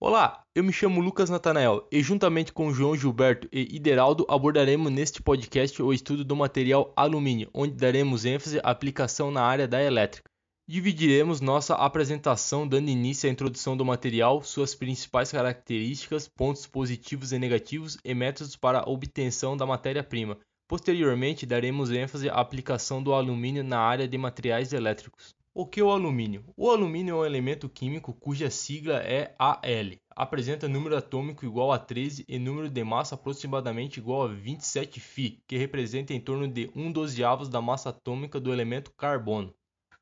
Olá, eu me chamo Lucas Natanael e juntamente com João Gilberto e Ideraldo abordaremos neste podcast o estudo do material alumínio, onde daremos ênfase à aplicação na área da elétrica. Dividiremos nossa apresentação dando início à introdução do material, suas principais características, pontos positivos e negativos e métodos para a obtenção da matéria-prima. Posteriormente, daremos ênfase à aplicação do alumínio na área de materiais elétricos. O que é o alumínio? O alumínio é um elemento químico cuja sigla é Al. Apresenta número atômico igual a 13 e número de massa aproximadamente igual a 27 Fi, que representa em torno de 1 dozeavos da massa atômica do elemento carbono.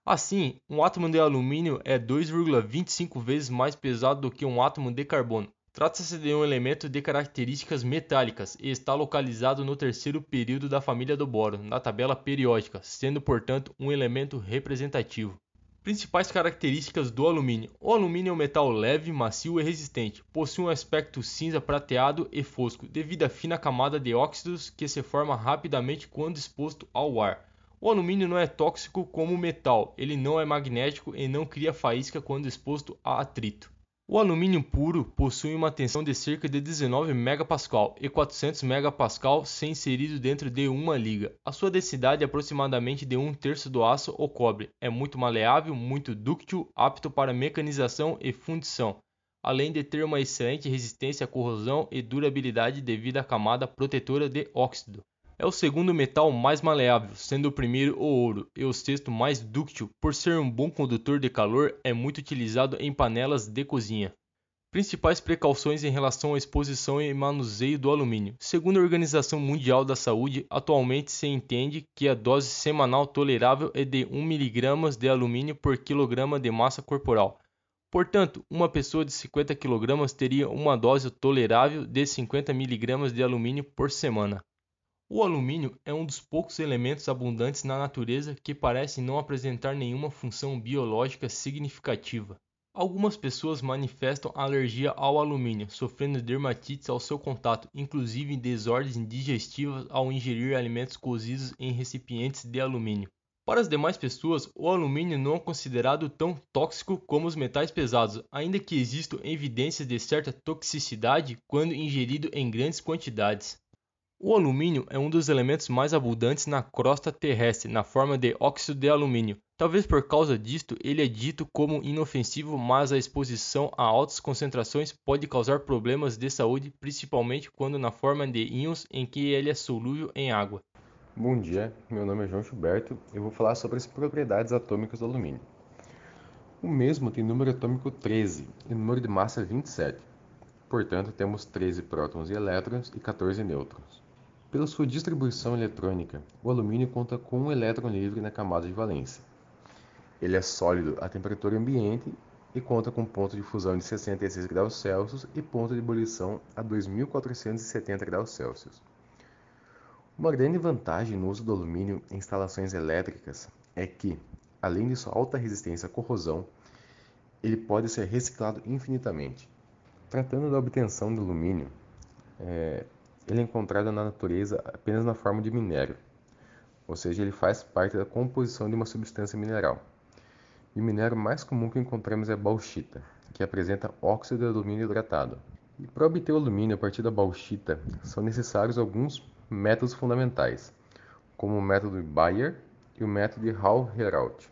Assim, um átomo de alumínio é 2,25 vezes mais pesado do que um átomo de carbono. Trata-se de um elemento de características metálicas e está localizado no terceiro período da família do boro, na tabela periódica, sendo portanto um elemento representativo. Principais características do alumínio: O alumínio é um metal leve, macio e resistente. Possui um aspecto cinza prateado e fosco, devido à fina camada de óxidos que se forma rapidamente quando exposto ao ar. O alumínio não é tóxico como o metal, ele não é magnético e não cria faísca quando exposto a atrito. O alumínio puro possui uma tensão de cerca de 19 MPa e 400 MPa se inserido dentro de uma liga. A sua densidade é aproximadamente de um terço do aço ou cobre. É muito maleável, muito dúctil, apto para mecanização e fundição, além de ter uma excelente resistência à corrosão e durabilidade devido à camada protetora de óxido. É o segundo metal mais maleável, sendo o primeiro o ouro, e o sexto mais dúctil. Por ser um bom condutor de calor, é muito utilizado em panelas de cozinha. Principais precauções em relação à exposição e manuseio do alumínio. Segundo a Organização Mundial da Saúde, atualmente se entende que a dose semanal tolerável é de 1 mg de alumínio por quilograma de massa corporal. Portanto, uma pessoa de 50 kg teria uma dose tolerável de 50 mg de alumínio por semana. O alumínio é um dos poucos elementos abundantes na natureza que parecem não apresentar nenhuma função biológica significativa. Algumas pessoas manifestam alergia ao alumínio, sofrendo dermatites ao seu contato, inclusive desordens digestivas ao ingerir alimentos cozidos em recipientes de alumínio. Para as demais pessoas, o alumínio não é considerado tão tóxico como os metais pesados, ainda que existam evidências de certa toxicidade quando ingerido em grandes quantidades. O alumínio é um dos elementos mais abundantes na crosta terrestre na forma de óxido de alumínio. Talvez por causa disto ele é dito como inofensivo, mas a exposição a altas concentrações pode causar problemas de saúde, principalmente quando na forma de íons em que ele é solúvel em água. Bom dia, meu nome é João Gilberto e vou falar sobre as propriedades atômicas do alumínio. O mesmo tem número atômico 13 e número de massa 27. Portanto, temos 13 prótons e elétrons e 14 nêutrons. Pela sua distribuição eletrônica, o alumínio conta com um elétron livre na camada de valência. Ele é sólido à temperatura ambiente e conta com ponto de fusão de 66 graus Celsius e ponto de ebulição a 2470 graus Celsius. Uma grande vantagem no uso do alumínio em instalações elétricas é que, além de sua alta resistência à corrosão, ele pode ser reciclado infinitamente. Tratando da obtenção do alumínio, é, ele é encontrado na natureza apenas na forma de minério, ou seja, ele faz parte da composição de uma substância mineral. E o minério mais comum que encontramos é a bauxita, que apresenta óxido de alumínio hidratado. E para obter o alumínio a partir da bauxita, são necessários alguns métodos fundamentais, como o método de Bayer e o método de Hall-Héroult.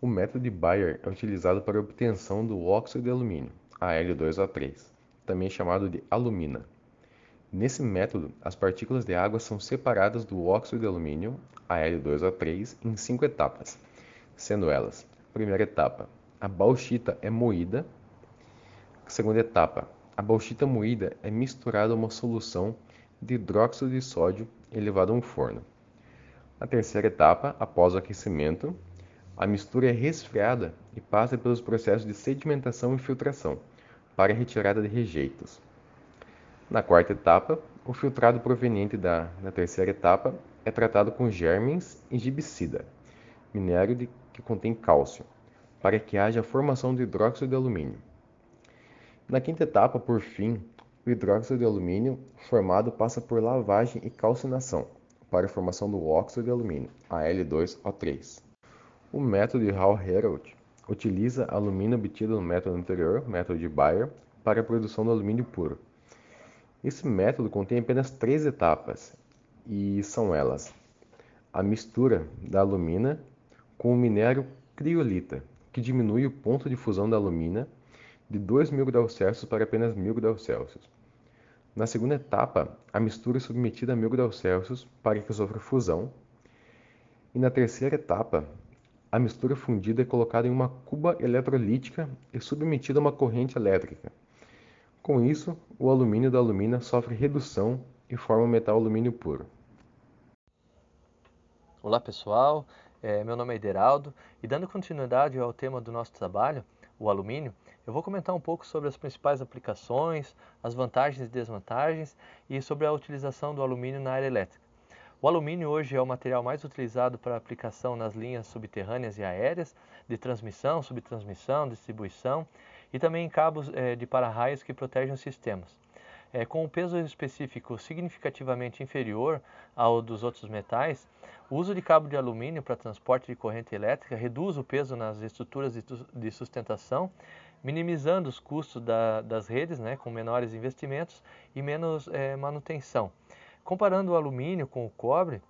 O método de Bayer é utilizado para a obtenção do óxido de alumínio, Al2O3, também chamado de alumina. Nesse método, as partículas de água são separadas do óxido de alumínio, Al2O3, em cinco etapas, sendo elas: primeira etapa, a bauxita é moída. Segunda etapa, a bauxita moída é misturada a uma solução de hidróxido de sódio e levada a um forno. Na terceira etapa, após o aquecimento, a mistura é resfriada e passa pelos processos de sedimentação e filtração para retirada de rejeitos. Na quarta etapa, o filtrado proveniente da, da terceira etapa é tratado com germens e gibicida, minério de, que contém cálcio, para que haja a formação de hidróxido de alumínio. Na quinta etapa, por fim, o hidróxido de alumínio formado passa por lavagem e calcinação para a formação do óxido de alumínio, Al2O3. O método de Hall-Héroult utiliza alumínio obtido no método anterior, método de Bayer, para a produção do alumínio puro. Esse método contém apenas três etapas, e são elas: a mistura da alumina com o minério criolita, que diminui o ponto de fusão da alumina de 2.000 graus Celsius para apenas 1.000 graus Celsius. Na segunda etapa, a mistura é submetida a 1.000 graus Celsius para que sofra fusão. E na terceira etapa, a mistura fundida é colocada em uma cuba eletrolítica e submetida a uma corrente elétrica. Com isso, o alumínio da alumina sofre redução e forma metal alumínio puro. Olá pessoal, é, meu nome é Ideraldo e dando continuidade ao tema do nosso trabalho, o alumínio, eu vou comentar um pouco sobre as principais aplicações, as vantagens e desvantagens e sobre a utilização do alumínio na área elétrica. O alumínio hoje é o material mais utilizado para aplicação nas linhas subterrâneas e aéreas, de transmissão, subtransmissão, distribuição e também em cabos é, de para-raios que protegem os sistemas. É, com um peso específico significativamente inferior ao dos outros metais, o uso de cabo de alumínio para transporte de corrente elétrica reduz o peso nas estruturas de sustentação, minimizando os custos da, das redes né, com menores investimentos e menos é, manutenção. Comparando o alumínio com o cobre,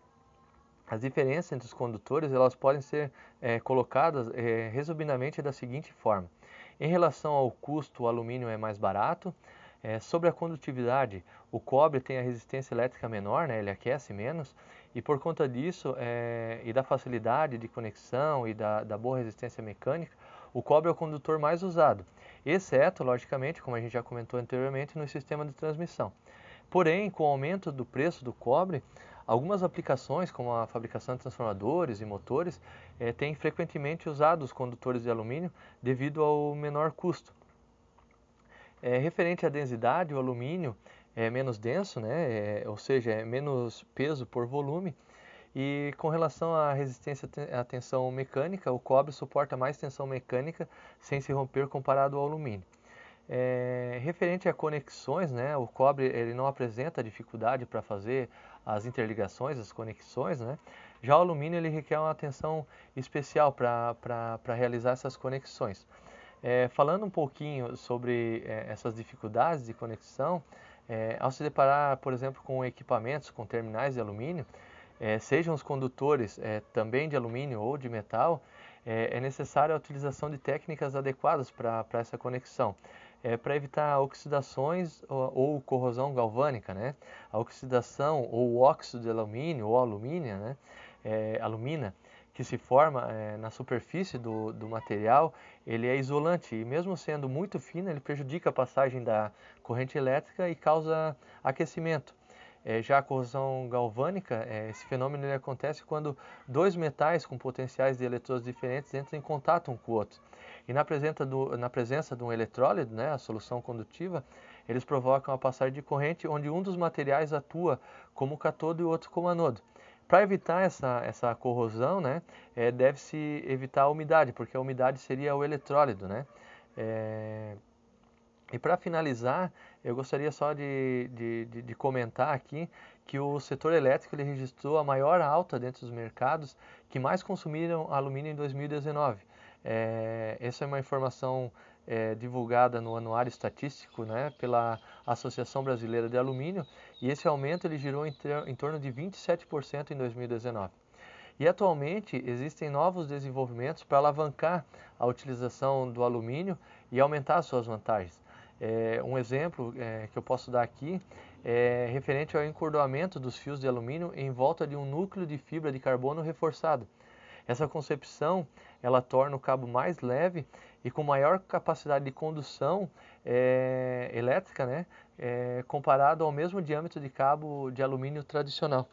as diferenças entre os condutores elas podem ser é, colocadas é, resumidamente da seguinte forma. Em relação ao custo, o alumínio é mais barato. É, sobre a condutividade, o cobre tem a resistência elétrica menor, né, ele aquece menos, e por conta disso é, e da facilidade de conexão e da, da boa resistência mecânica, o cobre é o condutor mais usado, exceto, logicamente, como a gente já comentou anteriormente, no sistema de transmissão. Porém, com o aumento do preço do cobre, algumas aplicações, como a fabricação de transformadores e motores, é, têm frequentemente usado os condutores de alumínio devido ao menor custo. É, referente à densidade, o alumínio é menos denso, né? É, ou seja, é menos peso por volume. E com relação à resistência à tensão mecânica, o cobre suporta mais tensão mecânica sem se romper comparado ao alumínio. É, referente a conexões, né, o cobre ele não apresenta dificuldade para fazer as interligações, as conexões, né? Já o alumínio ele requer uma atenção especial para realizar essas conexões. É, falando um pouquinho sobre é, essas dificuldades de conexão, é, ao se deparar, por exemplo, com equipamentos, com terminais de alumínio, é, sejam os condutores é, também de alumínio ou de metal, é, necessária a utilização de técnicas adequadas para essa conexão é, para evitar oxidações ou, ou, corrosão galvânica, né? A oxidação ou o óxido de alumínio ou alumínio, né? É, alumina, que se forma é, na superfície do, do material, ele é isolante e mesmo sendo muito fino, ele prejudica a passagem da corrente elétrica e causa aquecimento. É, já a corrosão galvânica, é, esse fenômeno ele acontece quando dois metais com potenciais de eletrodos diferentes entram em contato um com o outro. E na presença, do, na presença de um eletrólito, né, a solução condutiva, eles provocam a passagem de corrente onde um dos materiais atua como catodo e o outro como anodo. Para evitar essa, essa corrosão, né, é, deve-se evitar a umidade, porque a umidade seria o eletrólito. Né? E para finalizar, eu gostaria só de, de, de, de, comentar aqui que o setor elétrico ele registrou a maior alta dentro dos mercados que mais consumiram alumínio em 2019. É, essa é uma informação é, divulgada no Anuário Estatístico né, pela Associação Brasileira de Alumínio e esse aumento ele girou em, em torno de 27% em 2019. E atualmente existem novos desenvolvimentos para alavancar a utilização do alumínio e aumentar suas vantagens. É, um exemplo é, que eu posso dar aqui é referente ao encordoamento dos fios de alumínio em volta de um núcleo de fibra de carbono reforçado. Essa concepção ela torna o cabo mais leve e com maior capacidade de condução é, elétrica, né, é, comparado ao mesmo diâmetro de cabo de alumínio tradicional.